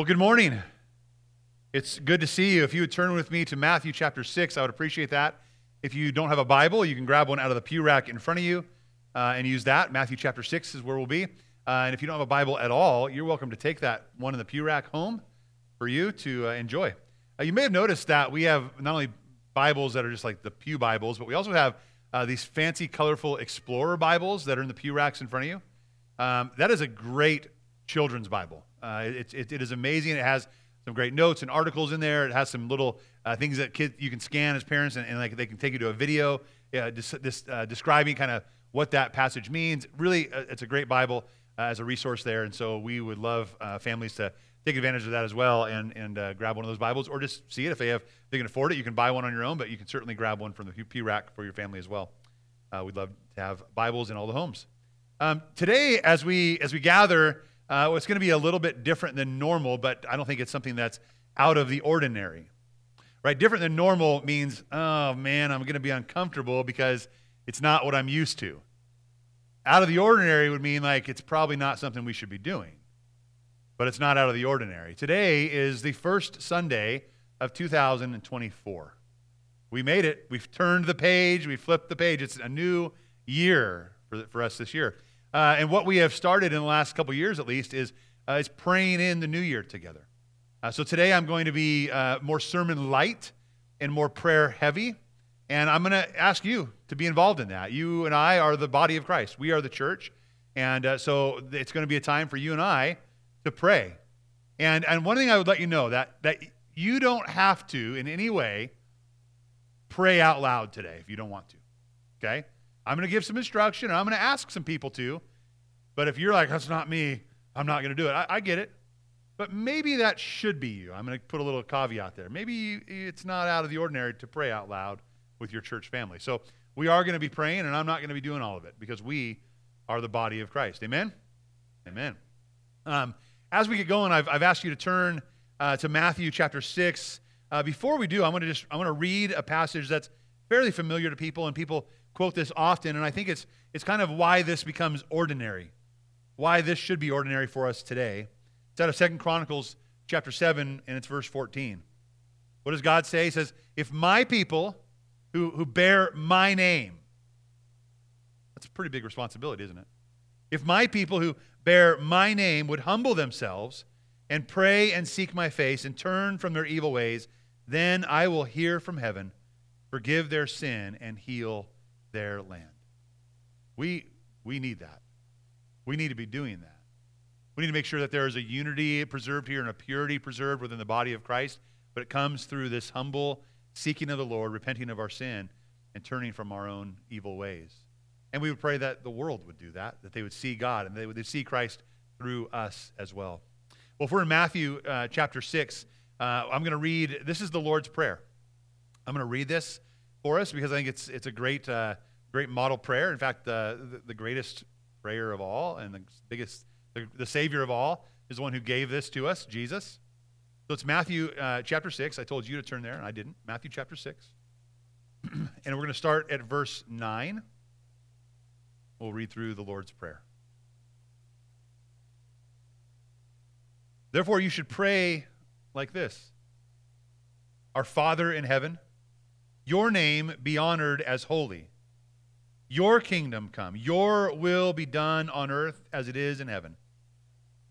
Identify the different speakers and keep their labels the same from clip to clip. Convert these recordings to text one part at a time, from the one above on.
Speaker 1: Well, good morning. It's good to see you. If you would turn with me to Matthew chapter 6, I would appreciate that. If you don't have a Bible, you can grab one out of the pew rack in front of you uh, and use that. Matthew chapter 6 is where we'll be. Uh, and if you don't have a Bible at all, you're welcome to take that one in the pew rack home for you to uh, enjoy. Uh, you may have noticed that we have not only Bibles that are just like the Pew Bibles, but we also have uh, these fancy, colorful Explorer Bibles that are in the pew racks in front of you. Um, that is a great children's Bible. Uh, it, it, it is amazing. It has some great notes and articles in there. It has some little uh, things that kids you can scan as parents, and, and like they can take you to a video uh, dis, dis, uh, describing kind of what that passage means. Really, uh, it's a great Bible uh, as a resource there, and so we would love families to take advantage of that as well and and grab one of those Bibles, or just see it if they have they can afford it. You can buy one on your own, but you can certainly grab one from the P rack for your family as well. we'd love to have Bibles in all the homes. Um, today, as we as we gather. Uh, it's going to be a little bit different than normal, but I don't think it's something that's out of the ordinary. Right? Different than normal means, oh man, I'm going to be uncomfortable because it's not what I'm used to. Out of the ordinary would mean like it's probably not something we should be doing, but it's not out of the ordinary. Today is the first Sunday of 2024. We made it. We've turned the page. We flipped the page. It's a new year for, for us this year. Uh, and what we have started in the last couple years, at least, is, uh, is praying in the new year together. Uh, so today I'm going to be uh, more sermon light and more prayer heavy. And I'm going to ask you to be involved in that. You and I are the body of Christ, we are the church. And uh, so it's going to be a time for you and I to pray. And, and one thing I would let you know that, that you don't have to, in any way, pray out loud today if you don't want to. Okay? I'm going to give some instruction. And I'm going to ask some people to. But if you're like, that's not me, I'm not going to do it. I, I, get it. But maybe that should be you. I'm going to put a little caveat there. Maybe it's not out of the ordinary to pray out loud with your church family. So we are going to be praying, and I'm not going to be doing all of it because we are the body of Christ. Amen? Amen. Um, as we get going, I've, I've asked you to turn uh, to Matthew chapter 6. Uh, before we do, I'm going to just I'm going to read a passage that's fairly familiar to people, and people quote this often, and I think it's, it's kind of why this becomes ordinary, why this should be ordinary for us today. It's out of Second Chronicles chapter 7, and it's verse 14. What does God say? He says, If my people who, who bear my name, that's a pretty big responsibility, isn't it? If my people who bear my name would humble themselves and pray and seek my face and turn from their evil ways, then I will hear from heaven, forgive their sin, and heal their land. We, we need that. We need to be doing that. We need to make sure that there is a unity preserved here and a purity preserved within the body of Christ, but it comes through this humble seeking of the Lord, repenting of our sin, and turning from our own evil ways. And we would pray that the world would do that, that they would see God and they would see Christ through us as well. Well, if we're in Matthew uh, chapter 6, uh, I'm going to read, this is the Lord's Prayer. I'm going to read this for us because I think it's, it's a great, uh, great model prayer. In fact, the, the greatest prayer of all and the biggest, the, the Savior of all is the one who gave this to us, Jesus. So it's Matthew uh, chapter 6. I told you to turn there, and I didn't. Matthew chapter 6. and we're going to start at verse 9. We'll read through the Lord's Prayer. Therefore, you should pray like this Our Father in heaven, your name be honored as holy. Your kingdom come. Your will be done on earth as it is in heaven.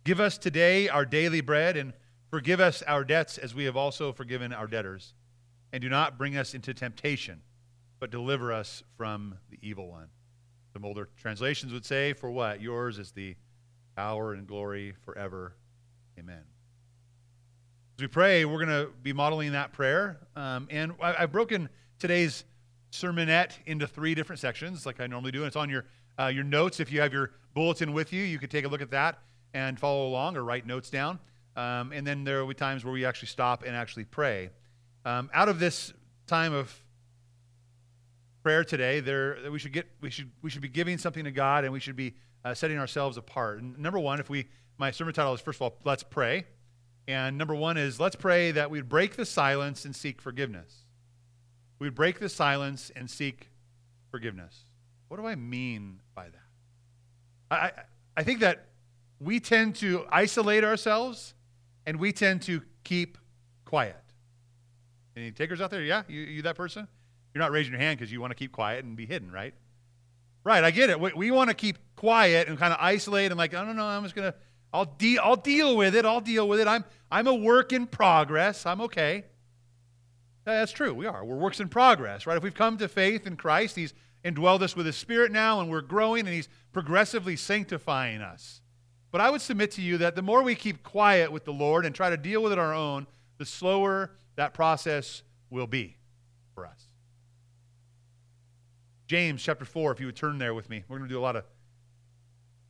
Speaker 1: Give us today our daily bread and forgive us our debts as we have also forgiven our debtors. And do not bring us into temptation, but deliver us from the evil one. Some older translations would say, For what? Yours is the power and glory forever. Amen. As we pray, we're going to be modeling that prayer. Um, and I, have broken today's sermonette into three different sections, like I normally do. And it's on your, uh, your notes. If you have your bulletin with you, you could take a look at that and follow along or write notes down. Um, and then there will be times where we actually stop and actually pray. Um, out of this time of prayer today, there we should get we should we should be giving something to God, and we should be uh, setting ourselves apart. And number one, if we my sermon title is first of all, let's pray. And number one is let's pray that we'd break the silence and seek forgiveness we would break the silence and seek forgiveness. What do I mean by that? I, I think that we tend to isolate ourselves and we tend to keep quiet. Any takers out there? Yeah? You, you that person? You're not raising your hand because you want to keep quiet and be hidden, right? Right, I get it. We, we want to keep quiet and kind of isolate and like, I don't know, I'm just going to, I'll, de- I'll deal with it. I'll deal with it. I'm, I'm a work in progress. I'm okay. That's true. We are. We're works in progress, right? If we've come to faith in Christ, He's indwelled us with His Spirit now, and we're growing, and He's progressively sanctifying us. But I would submit to you that the more we keep quiet with the Lord and try to deal with it our own, the slower that process will be for us. James chapter 4, if you would turn there with me. We're going to do a lot of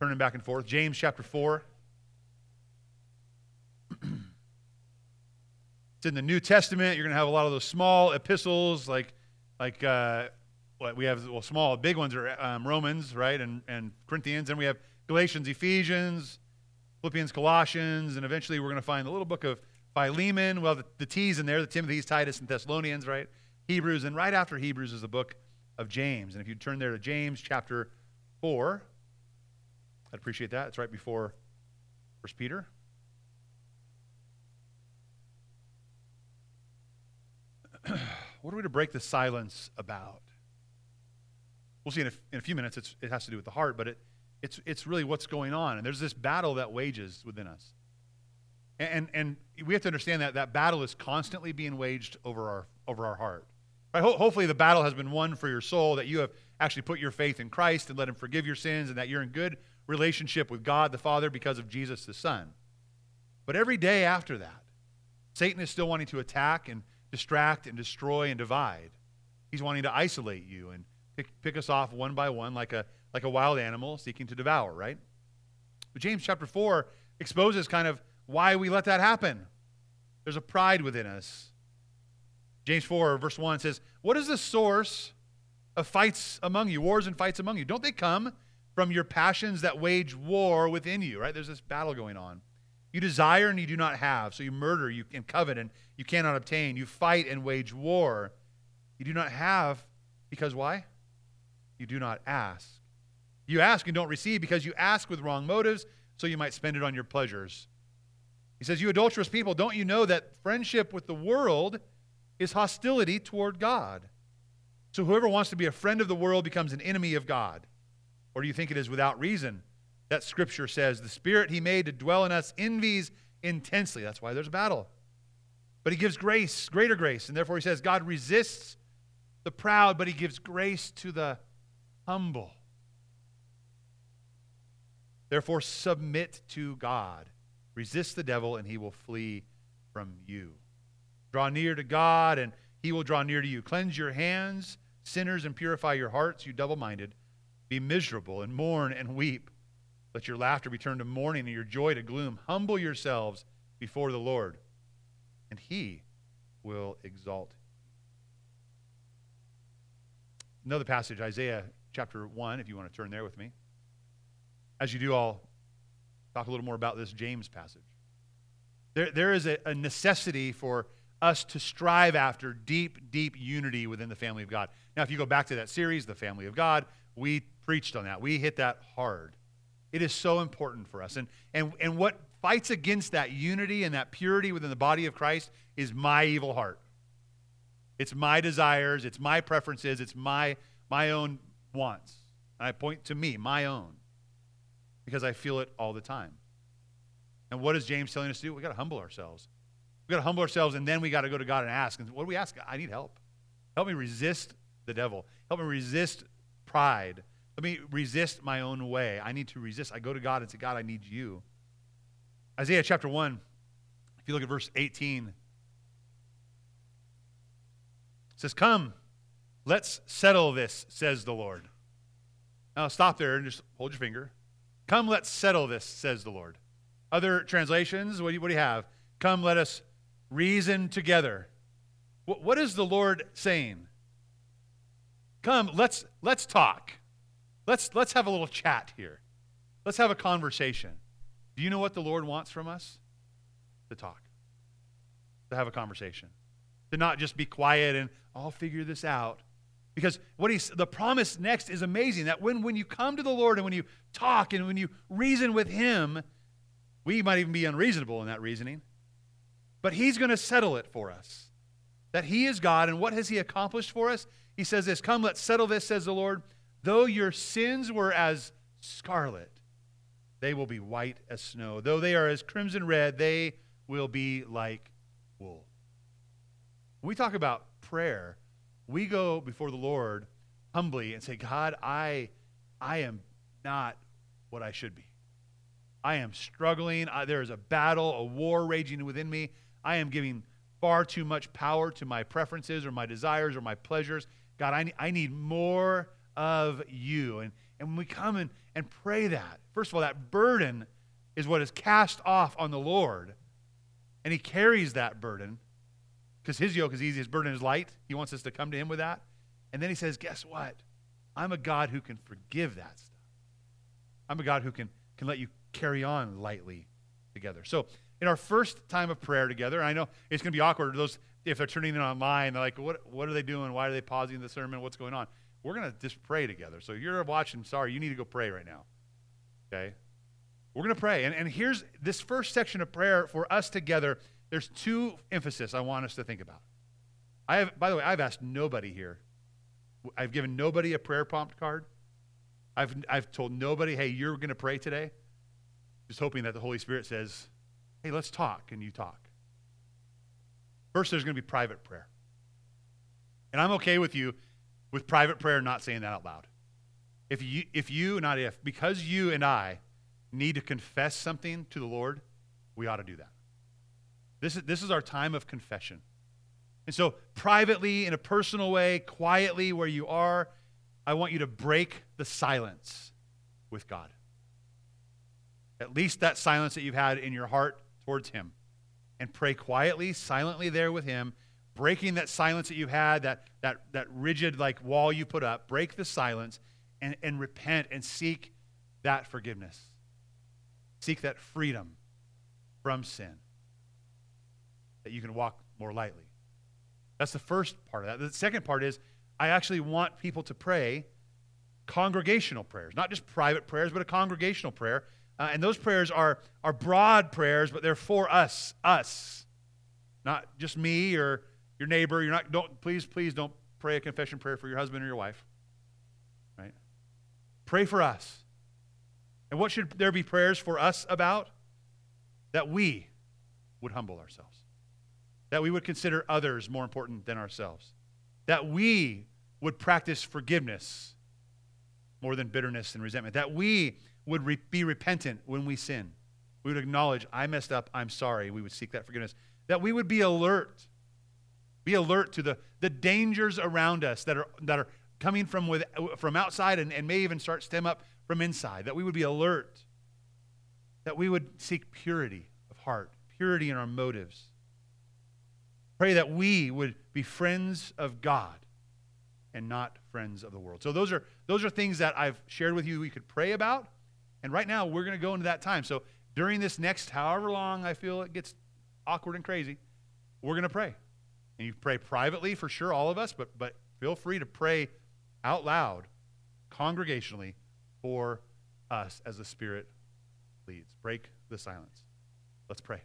Speaker 1: turning back and forth. James chapter 4. It's in the New Testament. You're going to have a lot of those small epistles, like, like uh, what we have, well, small, big ones are um, Romans, right, and, and Corinthians. And we have Galatians, Ephesians, Philippians, Colossians, and eventually we're going to find the little book of Philemon. Well, the, the T's in there, the Timothy's, Titus, and Thessalonians, right? Hebrews, and right after Hebrews is the book of James. And if you turn there to James chapter 4, I'd appreciate that. It's right before First Peter. what are we to break the silence about? We'll see in a, in a few minutes. it has to do with the heart, but it, it's, it's really what's going on. And there's this battle that wages within us. And, and, and we have to understand that that battle is constantly being waged over our, over our heart. Right? Ho- hopefully, the battle has been won for your soul, that you have actually put your faith in Christ and let Him forgive your sins, and that you're in good relationship with God the Father because of Jesus the Son. But every day after that, Satan is still wanting to attack and distract and destroy and divide. He's wanting to isolate you and pick, pick us off one by one like a, like a wild animal seeking to devour, right? But James chapter 4 exposes kind of why we let that happen. There's a pride within us. James 4, verse 1 says, What is the source of fights among you, wars and fights among you? Don't they come from your passions that wage war within you, right? There's this battle going on. You desire and you do not have, so you murder you and covet and you cannot obtain. You fight and wage war. You do not have because why? You do not ask. You ask and don't receive because you ask with wrong motives, so you might spend it on your pleasures. He says, You adulterous people, don't you know that friendship with the world is hostility toward God? So whoever wants to be a friend of the world becomes an enemy of God. Or do you think it is without reason that Scripture says the Spirit He made to dwell in us envies intensely? That's why there's a battle. But He gives grace, greater grace. And therefore He says God resists the proud, but He gives grace to the humble. Therefore, submit to God. Resist the devil, and he will flee from you. Draw near to God, and he will draw near to you. Cleanse your hands, sinners, and purify your hearts, you double minded. Be miserable and mourn and weep. Let your laughter be turned to mourning and your joy to gloom. Humble yourselves before the Lord, and he will exalt. Another passage, Isaiah chapter 1, if you want to turn there with me. As you do, I'll talk a little more about this James passage. There, there is a, a necessity for us to strive after deep, deep unity within the family of God. Now, if you go back to that series, The Family of God, we preached on that. We hit that hard. It is so important for us. And, and, and what fights against that unity and that purity within the body of Christ is my evil heart. It's my desires, it's my preferences, it's my, my own wants. And I point to me, my own because I feel it all the time. And what is James telling us to do? We got to humble ourselves. We got to humble ourselves, and then we got to go to God and ask. And what do we ask? I need help. Help me resist the devil. Help me resist pride. Let me resist my own way. I need to resist. I go to God and say, God, I need you. Isaiah chapter 1, if you look at verse 18, it says, Come, let's settle this, says the Lord. Now stop there and just hold your finger. Come, let's settle this, says the Lord. Other translations, what do you, what do you have? Come, let us reason together. What, what is the Lord saying? Come, let's, let's talk. Let's, let's have a little chat here. Let's have a conversation. Do you know what the Lord wants from us? To talk, to have a conversation, to not just be quiet and I'll figure this out. Because what he's the promise next is amazing that when, when you come to the Lord and when you talk and when you reason with him, we might even be unreasonable in that reasoning. but He's going to settle it for us. That He is God, and what has He accomplished for us? He says this Come, let's settle this, says the Lord. Though your sins were as scarlet, they will be white as snow. Though they are as crimson red, they will be like wool. When we talk about prayer, we go before the Lord humbly and say, God, I, I am not what I should be. I am struggling. I, there is a battle, a war raging within me. I am giving far too much power to my preferences or my desires or my pleasures. God, I, I need more of you. And, and when we come and, and pray that, first of all, that burden is what is cast off on the Lord. And He carries that burden because His yoke is easy, His burden is light. He wants us to come to Him with that. And then He says, Guess what? I'm a God who can forgive that stuff. I'm a God who can, can let you carry on lightly together. So, in our first time of prayer together, I know it's going to be awkward. Those if they're turning in online, they're like, "What? What are they doing? Why are they pausing the sermon? What's going on?" We're going to just pray together. So, you're watching. Sorry, you need to go pray right now. Okay, we're going to pray, and and here's this first section of prayer for us together. There's two emphasis I want us to think about. I have, by the way, I've asked nobody here. I've given nobody a prayer prompt card. I've, I've told nobody, hey, you're going to pray today. Just hoping that the Holy Spirit says, hey, let's talk, and you talk. First, there's going to be private prayer. And I'm okay with you with private prayer not saying that out loud. If you, if you, not if, because you and I need to confess something to the Lord, we ought to do that. This is, this is our time of confession. And so, privately, in a personal way, quietly, where you are, I want you to break the silence with God. At least that silence that you've had in your heart towards Him. And pray quietly, silently there with Him, breaking that silence that you've had, that, that, that rigid like wall you put up. Break the silence and, and repent and seek that forgiveness. Seek that freedom from sin that you can walk more lightly. That's the first part of that. The second part is I actually want people to pray congregational prayers, not just private prayers, but a congregational prayer. Uh, and those prayers are, are broad prayers, but they're for us, us, not just me or your neighbor. You're not, don't, please, please don't pray a confession prayer for your husband or your wife. Right? Pray for us. And what should there be prayers for us about? That we would humble ourselves, that we would consider others more important than ourselves, that we would practice forgiveness more than bitterness and resentment, that we would re- be repentant when we sin. We would acknowledge, I messed up, I'm sorry. We would seek that forgiveness. That we would be alert, be alert to the, the dangers around us that are, that are coming from, with, from outside and, and may even start stem up from inside. That we would be alert. That we would seek purity of heart, purity in our motives. Pray that we would be friends of God and not friends of the world. So those are those are things that I've shared with you we could pray about. And right now we're going to go into that time. So during this next however long I feel it gets awkward and crazy, we're going to pray. And you pray privately for sure all of us, but but feel free to pray out loud congregationally for us as the Spirit leads. Break the silence. Let's pray.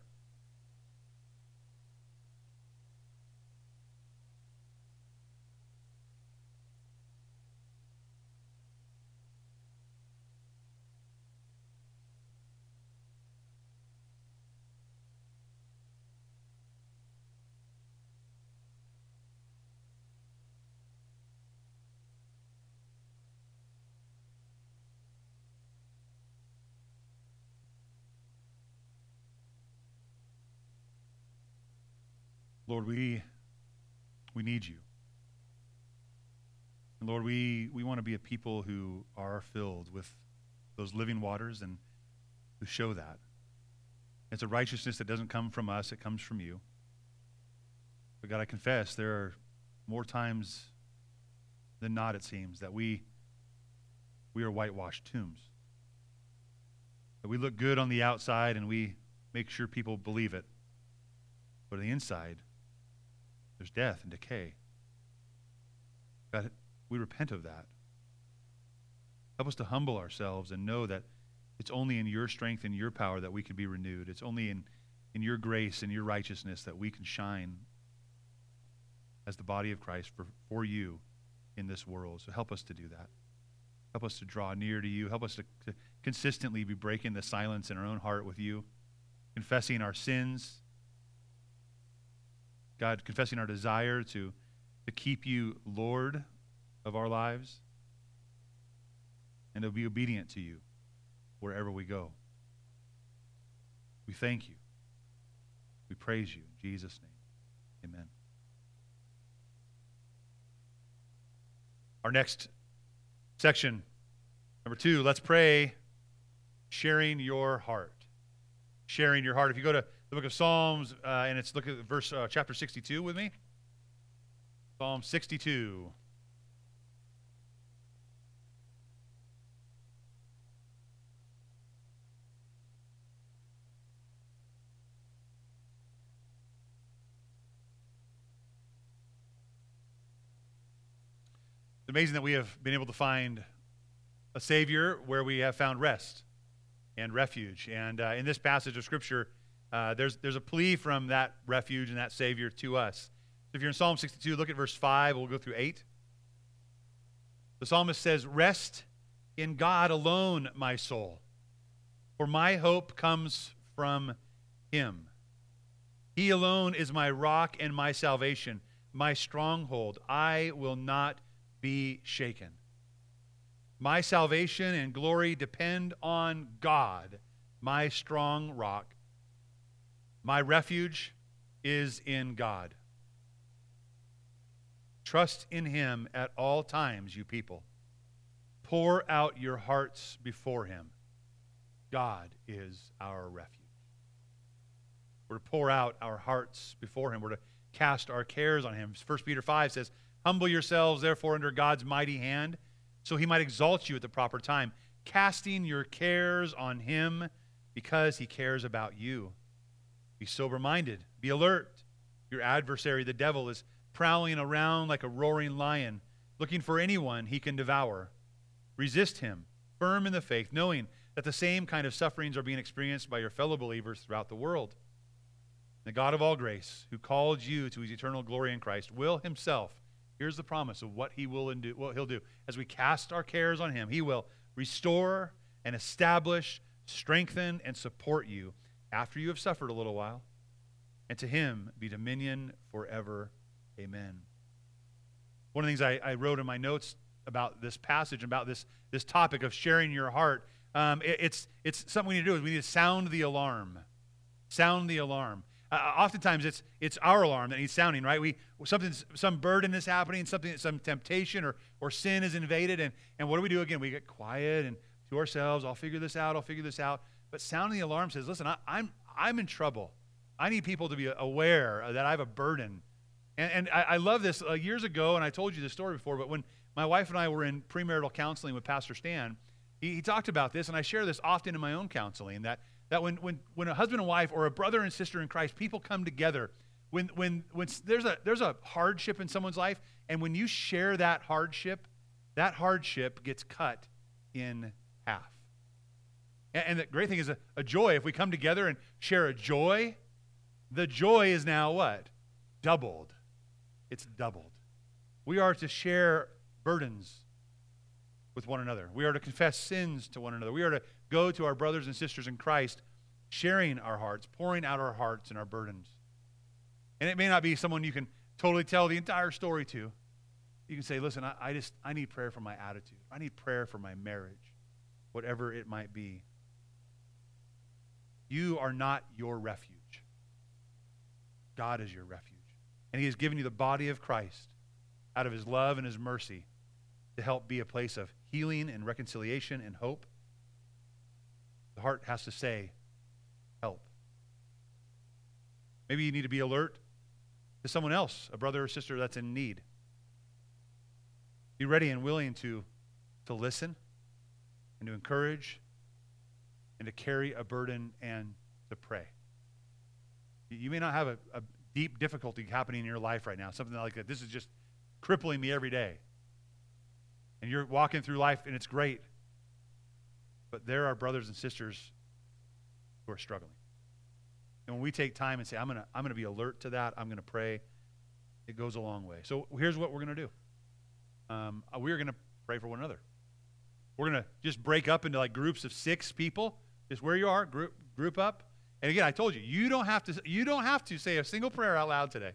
Speaker 1: Lord, we, we need you. And Lord, we, we want to be a people who are filled with those living waters and who show that. It's a righteousness that doesn't come from us, it comes from you. But God, I confess there are more times than not, it seems, that we, we are whitewashed tombs. That we look good on the outside and we make sure people believe it. But on the inside, there's death and decay. God, we repent of that. Help us to humble ourselves and know that it's only in your strength and your power that we can be renewed. It's only in, in your grace and your righteousness that we can shine as the body of Christ for, for you in this world. So help us to do that. Help us to draw near to you. Help us to, to consistently be breaking the silence in our own heart with you, confessing our sins. God, confessing our desire to, to keep you Lord of our lives and to be obedient to you wherever we go. We thank you. We praise you in Jesus' name. Amen. Our next section, number two, let's pray sharing your heart. Sharing your heart. If you go to the book of Psalms, uh, and it's look at verse uh, chapter 62 with me. Psalm 62. It's amazing that we have been able to find a Savior where we have found rest and refuge. And uh, in this passage of Scripture, uh, there's, there's a plea from that refuge and that Savior to us. If you're in Psalm 62, look at verse 5. We'll go through 8. The psalmist says, Rest in God alone, my soul, for my hope comes from Him. He alone is my rock and my salvation, my stronghold. I will not be shaken. My salvation and glory depend on God, my strong rock. My refuge is in God. Trust in Him at all times, you people. Pour out your hearts before Him. God is our refuge. We're to pour out our hearts before Him. We're to cast our cares on Him. 1 Peter 5 says, Humble yourselves, therefore, under God's mighty hand, so he might exalt you at the proper time, casting your cares on him because he cares about you. Be sober minded, be alert. Your adversary, the devil, is prowling around like a roaring lion, looking for anyone he can devour. Resist him, firm in the faith, knowing that the same kind of sufferings are being experienced by your fellow believers throughout the world. The God of all grace, who called you to his eternal glory in Christ, will himself Here's the promise of what he will do, what he'll do. As we cast our cares on him, he will restore and establish, strengthen, and support you after you have suffered a little while. And to him be dominion forever. Amen. One of the things I, I wrote in my notes about this passage, about this, this topic of sharing your heart, um, it, it's, it's something we need to do is we need to sound the alarm. Sound the alarm. Uh, uh, oftentimes it's it's our alarm that needs sounding, right? We something some burden is happening, something some temptation or or sin is invaded, and and what do we do again? We get quiet and ourselves, I'll figure this out, I'll figure this out. But sounding the alarm says, listen, I, I'm I'm in trouble. I need people to be aware that I have a burden. And, and I, I, love this. Uh, years ago, and I told you this story before, but when my wife and I were in premarital counseling with Pastor Stan, he, he talked about this, and I share this often in my own counseling that that when, when, when a husband and wife or a brother and sister in Christ, people come together, when, when, when there's, a, there's a hardship in someone's life, and when you share that hardship, that hardship gets cut in half. And, the great thing is a, a joy. If we come together and share a joy, the joy is now what? Doubled. It's doubled. We are to share burdens with one another. We are to confess sins to one another. We are to go to our brothers and sisters in Christ, sharing our hearts, pouring out our hearts and our burdens. And it may not be someone you can totally tell the entire story to. You can say, listen, I, I just, I need prayer for my attitude. I need prayer for my marriage, whatever it might be. You are not your refuge. God is your refuge. And he has given you the body of Christ out of his love and his mercy to help be a place of healing and reconciliation and hope. The heart has to say, help. Maybe you need to be alert to someone else, a brother or sister that's in need. Be ready and willing to, to listen and to encourage and to carry a burden and to pray. You may not have a, a deep difficulty happening in your life right now, something like that. This is just crippling me every day. And you're walking through life and it's great. But there are brothers and sisters who are struggling. And when we take time and say, I'm going to I'm going to be alert to that, I'm going to pray, it goes a long way. So here's what we're going to do um, we're going to pray for one another. We're going to just break up into like groups of six people, just where you are, group, group up. And again, I told you, you don't have to, you don't have to say a single prayer out loud today.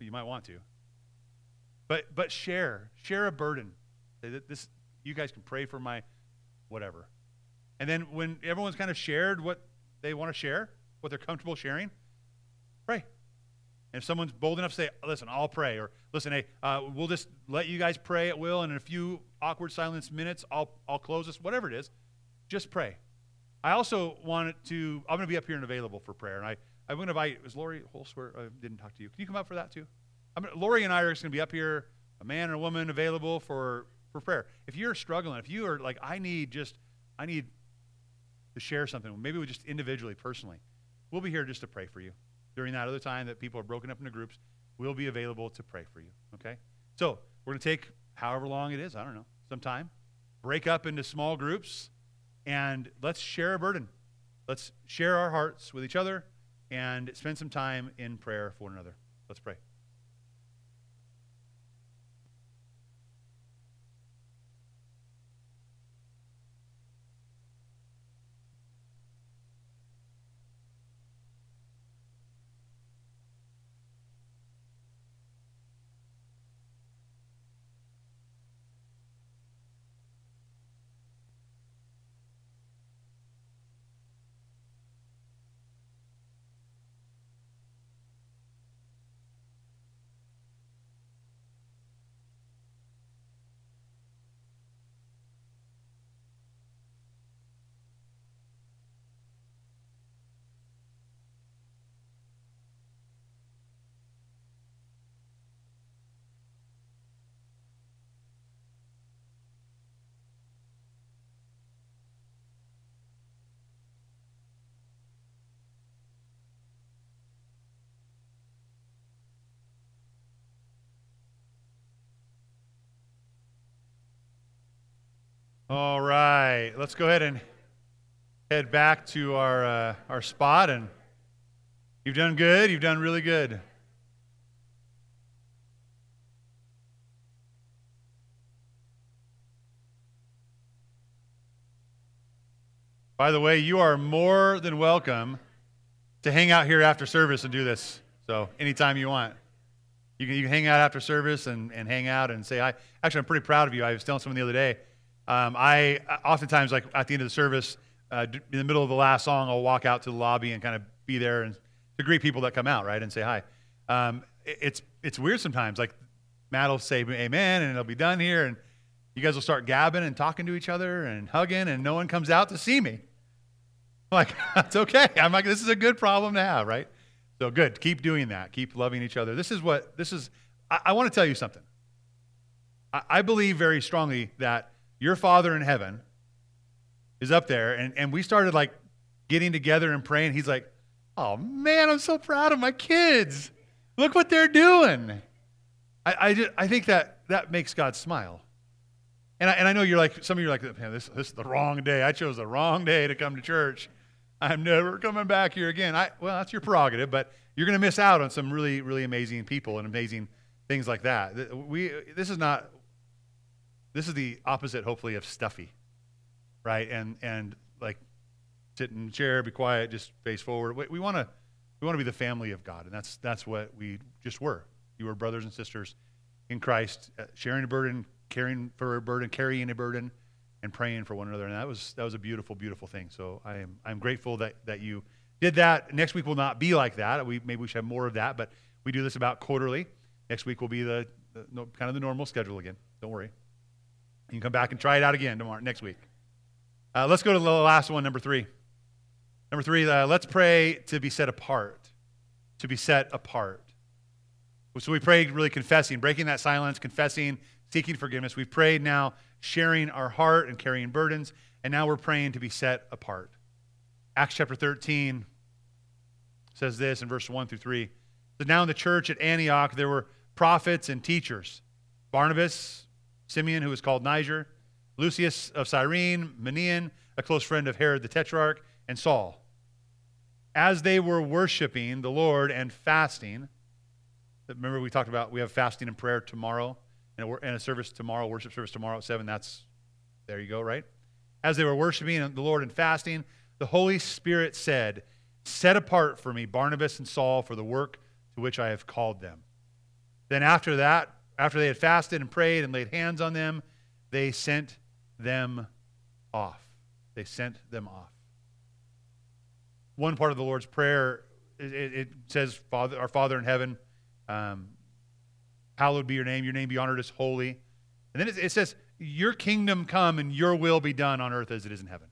Speaker 1: You might want to. But, but share, share a burden. This, you guys can pray for my whatever. And then when everyone's kind of shared what they want to share, what they're comfortable sharing, pray. And if someone's bold enough to say, listen, I'll pray, or listen, hey, uh, we'll just let you guys pray at will, and in a few awkward silence minutes, I'll, I'll close this, whatever it is, just pray. I also wanted to, I'm going to be up here and available for prayer. And I, I'm going to invite, is Lori Holsworth? I didn't talk to you. Can you come up for that too? I'm, Lori and I are going to be up here, a man and a woman available for, for prayer. If you're struggling, if you are like, I need just, I need to share something, maybe we just individually, personally, we'll be here just to pray for you during that other time that people are broken up into groups, we'll be available to pray for you. Okay? So we're going to take however long it is, I don't know, some time, break up into small groups, and let's share a burden. Let's share our hearts with each other and spend some time in prayer for one another. Let's pray. All right, let's go ahead and head back to our uh, our spot, and you've done good. You've done really good. By the way, you are more than welcome to hang out here after service and do this. So anytime you want. You can, you can hang out after service and, and hang out and say, I actually I'm pretty proud of you. I was telling someone the other day, um, I oftentimes, like at the end of the service, uh, in the middle of the last song, I'll walk out to the lobby and kind of be there and to greet people that come out, right, and say hi. Um, it's it's weird sometimes. Like Matt will say amen, and it'll be done here, and you guys will start gabbing and talking to each other and hugging, and no one comes out to see me. I'm like, that's okay. I'm like, this is a good problem to have, right? So good. Keep doing that. Keep loving each other. This is what this is. I, I want to tell you something. I, I believe very strongly that your Father in heaven is up there, and, and we started like getting together and praying. He's like, oh man, I'm so proud of my kids. Look what they're doing. I, I, just, I think that that makes God smile. And I, and I know you're like, some of you are like, man, this, this is the wrong day. I chose the wrong day to come to church. I'm never coming back here again. I, well, that's your prerogative, but you're going to miss out on some really, really amazing people and amazing things like that. We, this is not this is the opposite, hopefully, of stuffy, right? And and like sit in a chair, be quiet, just face forward. We, we want to we want to be the family of God, and that's that's what we just were. You were brothers and sisters in Christ, uh, sharing a burden, caring for a burden, carrying a burden, and praying for one another. And that was that was a beautiful, beautiful thing. So I am I'm grateful that that you did that. Next week will not be like that. We maybe we should have more of that, but we do this about quarterly. Next week will be the, the no, kind of the normal schedule again. Don't worry. You can come back and try it out again tomorrow, next week. Uh, let's go to the last one, number three. Number three, uh, let's pray to be set apart. To be set apart. So we prayed really confessing, breaking that silence, confessing, seeking forgiveness. We've prayed now, sharing our heart and carrying burdens, and now we're praying to be set apart. Acts chapter 13 says this in verse 1 through 3. So now in the church at Antioch, there were prophets and teachers Barnabas, Simeon, who was called Niger, Lucius of Cyrene, Manaen, a close friend of Herod the Tetrarch, and Saul. as they were worshiping the Lord and fasting, remember we talked about we have fasting and prayer tomorrow and a, and a service tomorrow, worship service tomorrow at 7. That's, there you go, right? As they were worshiping the Lord and fasting, the Holy Spirit said, Set apart for me Barnabas and Saul for the work to which I have called them. Then after that, after they had fasted and prayed and laid hands on them, they sent them off. They sent them off. One part of the Lord's Prayer, it, it says, Father, Our Father in heaven, um, hallowed be your name, your name be honored as holy. And then it, it says, Your kingdom come and your will be done on earth as it is in heaven.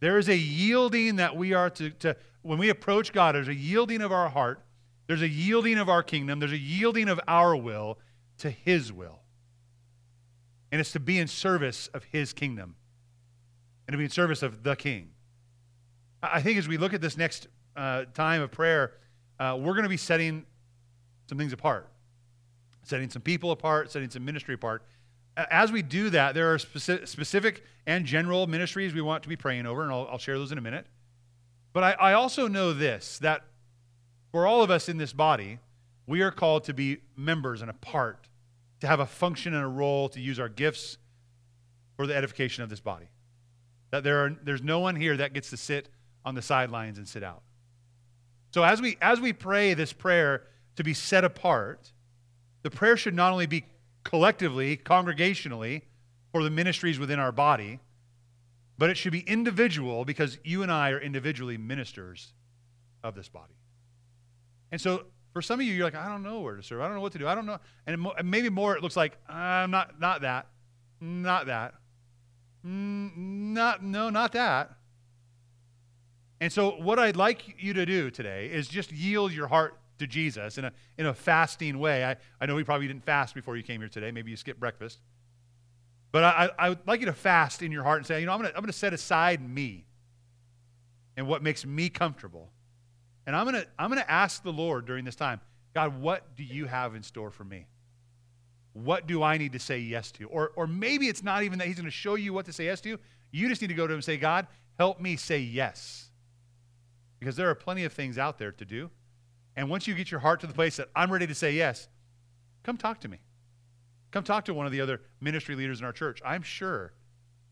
Speaker 1: There is a yielding that we are to, to when we approach God, there's a yielding of our heart, there's a yielding of our kingdom, there's a yielding of our will to His will. And it's to be in service of His kingdom and to be in service of the King. I think as we look at this next uh, time of prayer, uh, we're going to be setting some things apart, setting some people apart, setting some ministry apart. As we do that, there are specific, and general ministries we want to be praying over, and I'll, I'll share those in a minute. But I, I also know this that for all of us in this body, we are called to be members and a part, to have a function and a role, to use our gifts for the edification of this body. That there are, there's no one here that gets to sit on the sidelines and sit out. So as we as we pray this prayer to be set apart, the prayer should not only be collectively, congregationally, for the ministries within our body, but it should be individual because you and I are individually ministers of this body. And so for some of you, you're like, I don't know where to serve. I don't know what to do. I don't know. And maybe more, it looks like, I'm not, not that, not that, mm, not, no, not that. And so, what I'd like you to do today is just yield your heart to Jesus in a, in a fasting way. I, I know we probably didn't fast before you came here today. Maybe you skipped breakfast. But I, I would like you to fast in your heart and say, you know, I'm going to I'm going to set aside me and what makes me comfortable. And I'm going to I'm going to ask the Lord during this time, God, what do you have in store for me? What do I need to say yes to? Or, or maybe it's not even that He's going to show you what to say yes to. You just need to go to Him and say, God, help me say yes. Because there are plenty of things out there to do. And once you get your heart to the place that I'm ready to say yes, come talk to me. Come talk to one of the other ministry leaders in our church. I'm sure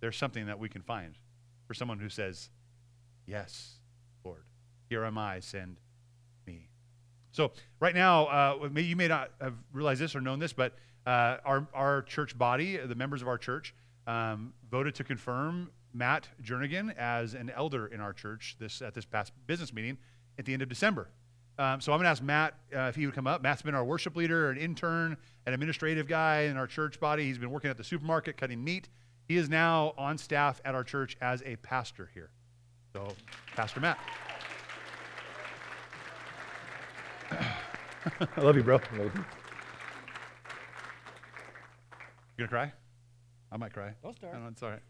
Speaker 1: there's something that we can find for someone who says, Yes, here am I, send me. So, right now, uh, you may not have realized this or known this, but uh, our, our church body, the members of our church, um, voted to confirm Matt Jernigan as an elder in our church this, at this past business meeting at the end of December. Um, so I'm going to ask Matt uh, if he would come up. Matt's been our worship leader, an intern, an administrative guy in our church body. He's been working at the supermarket cutting meat. He is now on staff at our church as a pastor here. So, Pastor Matt. I love you, bro. I love you. You gonna cry? I might cry.
Speaker 2: Don't start.
Speaker 1: I know, it's all right.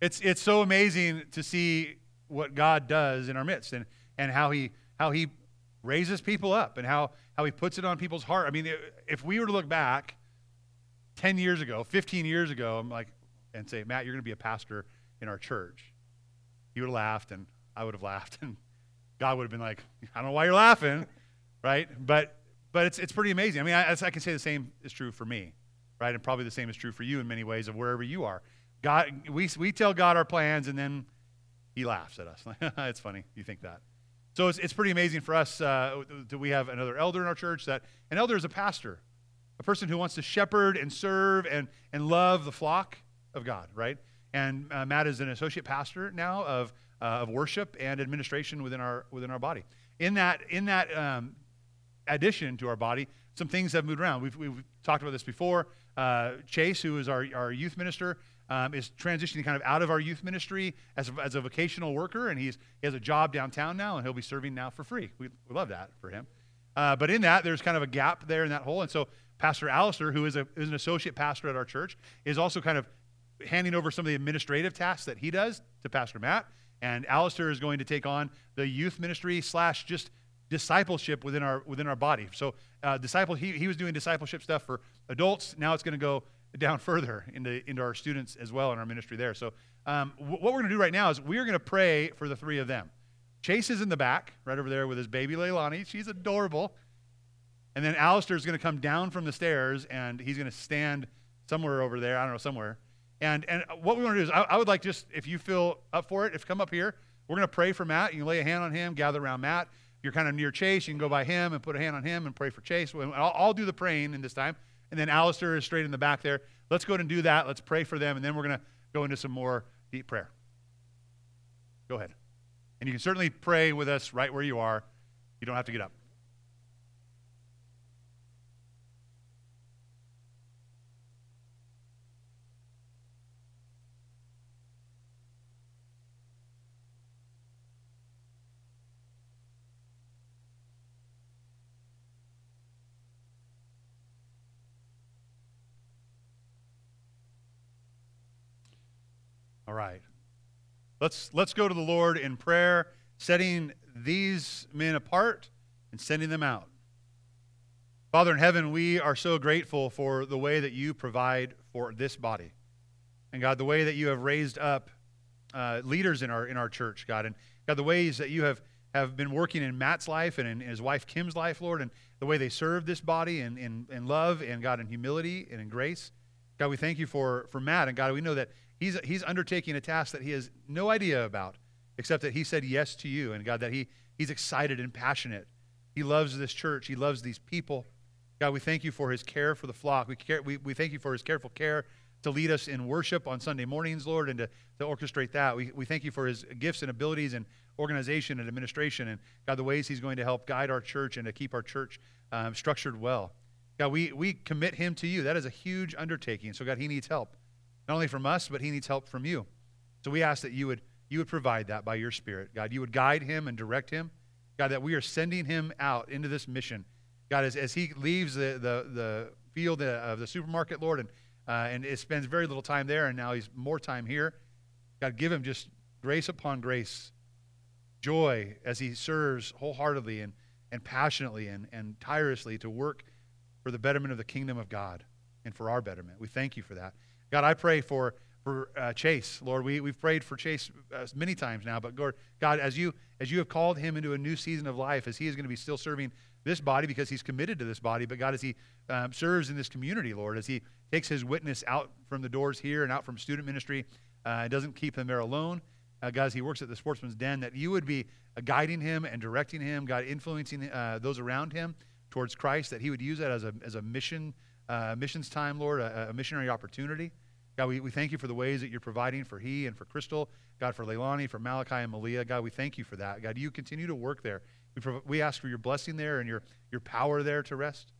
Speaker 1: It's it's so amazing to see what God does in our midst and and how he how he raises people up and how, how he puts it on people's heart. I mean, if we were to look back 10 years ago, 15 years ago, I'm like, and say, Matt, you're going to be a pastor in our church. He would have laughed, and I would have laughed, and God would have been like, I don't know why you're laughing, right? But but it's it's pretty amazing. I mean, I, I can say the same is true for me, right? And probably the same is true for you in many ways of wherever you are. God, we we tell God our plans, and then He laughs at us. it's funny you think that. So it's, it's pretty amazing for us uh, that we have another elder in our church. That an elder is a pastor, a person who wants to shepherd and serve and, and love the flock of God, right? And uh, Matt is an associate pastor now of, uh, of worship and administration within our within our body. In that in that um, addition to our body, some things have moved around. We've, we've talked about this before. Uh, Chase, who is our, our youth minister, um, is transitioning kind of out of our youth ministry as a, as a vocational worker, and he's, he has a job downtown now, and he'll be serving now for free. We, we love that for him. Uh, but in that, there's kind of a gap there in that hole. And so Pastor Alistair, who is, a, is an associate pastor at our church, is also kind of handing over some of the administrative tasks that he does to Pastor Matt. And Alistair is going to take on the youth ministry slash just discipleship within our within our body. So uh, disciple, he, he was doing discipleship stuff for adults. Now it's going to go down further into, into our students as well in our ministry there. So, um, w- what we're going to do right now is we're going to pray for the three of them. Chase is in the back, right over there with his baby Leilani. She's adorable. And then Alistair is going to come down from the stairs and he's going to stand somewhere over there. I don't know, somewhere. And, and what we want to do is, I, I would like just, if you feel up for it, if come up here, we're going to pray for Matt. You can lay a hand on him, gather around Matt. You're kind of near Chase, you can go by him and put a hand on him and pray for Chase. I'll, I'll do the praying in this time. And then Alistair is straight in the back there. Let's go ahead and do that. Let's pray for them. And then we're going to go into some more deep prayer. Go ahead. And you can certainly pray with us right where you are. You don't have to get up. All right. Let's, let's go to the Lord in prayer, setting these men apart and sending them out. Father in heaven, we are so grateful for the way that you provide for this body. And God, the way that you have raised up uh, leaders in our, in our church, God. And God, the ways that you have, have been working in Matt's life and in, his wife Kim's life, Lord, and the way they serve this body in, in, in love and God, in humility and in grace. God, we thank you for, for Matt. And God, we know that he's, he's undertaking a task that he has no idea about, except that he said yes to you. And God, that he, he's excited and passionate. He loves this church, he loves these people. God, we thank you for his care for the flock. We, care, we, we thank you for his careful care to lead us in worship on Sunday mornings, Lord, and to, to orchestrate that. We, we thank you for his gifts and abilities and organization and administration, and God, the ways he's going to help guide our church and to keep our church um, structured well. God, we, we commit him to you. That is a huge undertaking. So, God, he needs help not only from us, but he needs help from you. So we ask that you would, you would provide that by your Spirit. God, you would guide him and direct him. God, that we are sending him out into this mission. God, as, as he leaves the, the, the field of the supermarket, Lord, and, uh, and it spends very little time there, and now he's more time here. God, give him just grace upon grace, joy as he serves wholeheartedly and, and passionately and, and tirelessly to work for the betterment of the kingdom of God and for our betterment. We thank you for that. God, I pray for for uh, Chase, Lord. We, we've prayed for Chase uh, many times now, but Lord, God, as you as you have called him into a new season of life, as he is going to be still serving this body because he's committed to this body, but God, as he um, serves in this community, Lord, as he takes his witness out from the doors here and out from student ministry, uh, doesn't keep him there alone. Uh, God, as he works at the Sportsman's Den, that you would be uh, guiding him and directing him, God, influencing uh, those around him towards Christ, that he would use that as a, as a mission, uh, missions time, Lord, a, a missionary opportunity. God, we, we thank you for the ways that you're providing for he and for Crystal, God, for Leilani, for Malachi and Malia. God, we thank you for that. God, you continue to work there. We, prov- we ask for your blessing there and your, your power there to rest.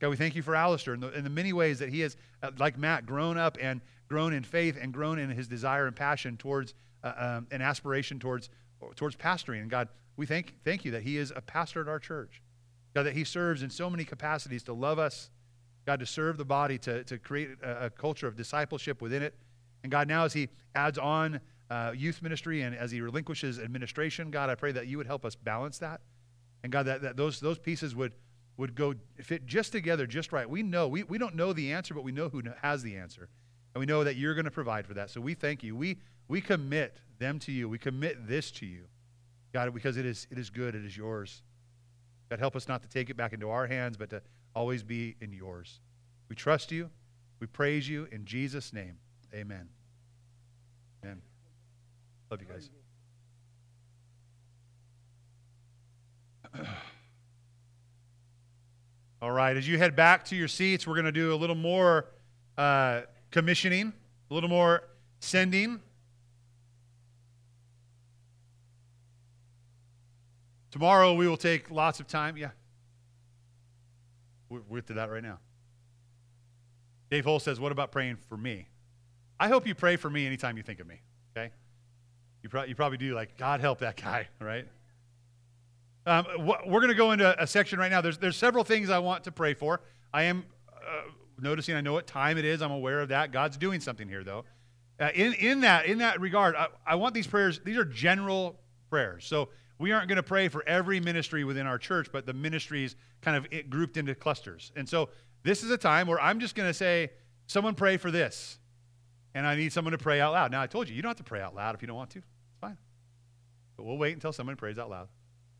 Speaker 1: God, we thank you for Alistair and the, in the many ways that he has, uh, like Matt, grown up and grown in faith and grown in his desire and passion towards uh, um, an aspiration towards, towards pastoring. And God, we thank, thank you that he is a pastor at our church. God, that he serves in so many capacities to love us God, to serve the body, to, to create a, a culture of discipleship within it. And God, now as He adds on uh, youth ministry and as He relinquishes administration, God, I pray that you would help us balance that. And God, that, that those, those pieces would, would go fit just together just right. We know, we, we don't know the answer, but we know who has the answer. And we know that you're going to provide for that. So we thank you. We, we commit them to you. We commit this to you, God, because it is, it is good. It is yours. God, help us not to take it back into our hands, but to always be in yours. We trust you. We praise you in Jesus' name. Amen. Amen. Love you guys. All right, as you head back to your seats, we're going to do a little more uh, commissioning, a little more sending. Tomorrow we will take lots of time. Yeah. We're to that right now. Dave Hole says, What about praying for me? I hope you pray for me anytime you think of me, okay? You, pro- you probably do, like, God help that guy, right? Um, wh- we're going to go into a section right now. There's, there's several things I want to pray for. I am uh, noticing, I know what time it is. I'm aware of that. God's doing something here, though. Uh, in, in, that, in that regard, I, I want these prayers, these are general prayers. So we aren't going to pray for every ministry within our church, but the ministries kind of grouped into clusters. And so this is a time where I'm just going to say, someone pray for this. And I need someone to pray out loud. Now, I told you, you don't have to pray out loud if you don't want to. It's fine. but we'll wait until someone prays out loud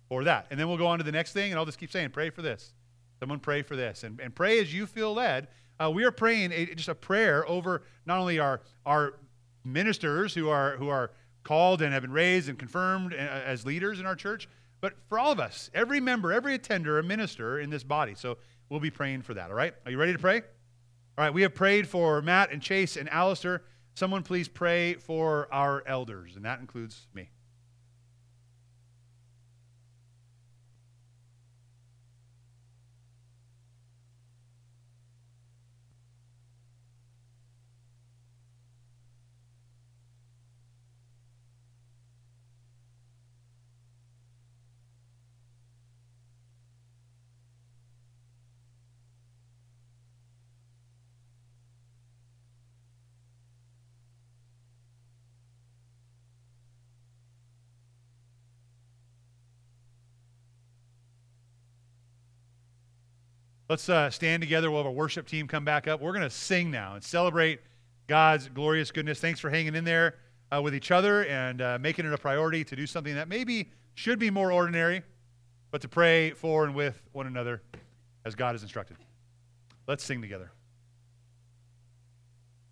Speaker 1: for that. And then we'll go on to the next thing, and I'll just keep saying, pray for this. Someone pray for this. And, and pray as you feel led. Uh, we are praying a, just a prayer over not only our, our ministers who are, who are called and have been raised and confirmed uh, as leaders in our church, but for all of us, every member, every attender, a minister in this body. So we'll be praying for that, all right? Are you ready to pray? All right, we have prayed for Matt and Chase and Alistair. Someone please pray for our elders, and that includes me. Let's uh, stand together. We'll have our worship team come back up. We're going to sing now and celebrate God's glorious goodness. Thanks for hanging in there uh, with each other and uh, making it a priority to do something that maybe should be more ordinary, but to pray for and with one another as God has instructed. Let's sing together.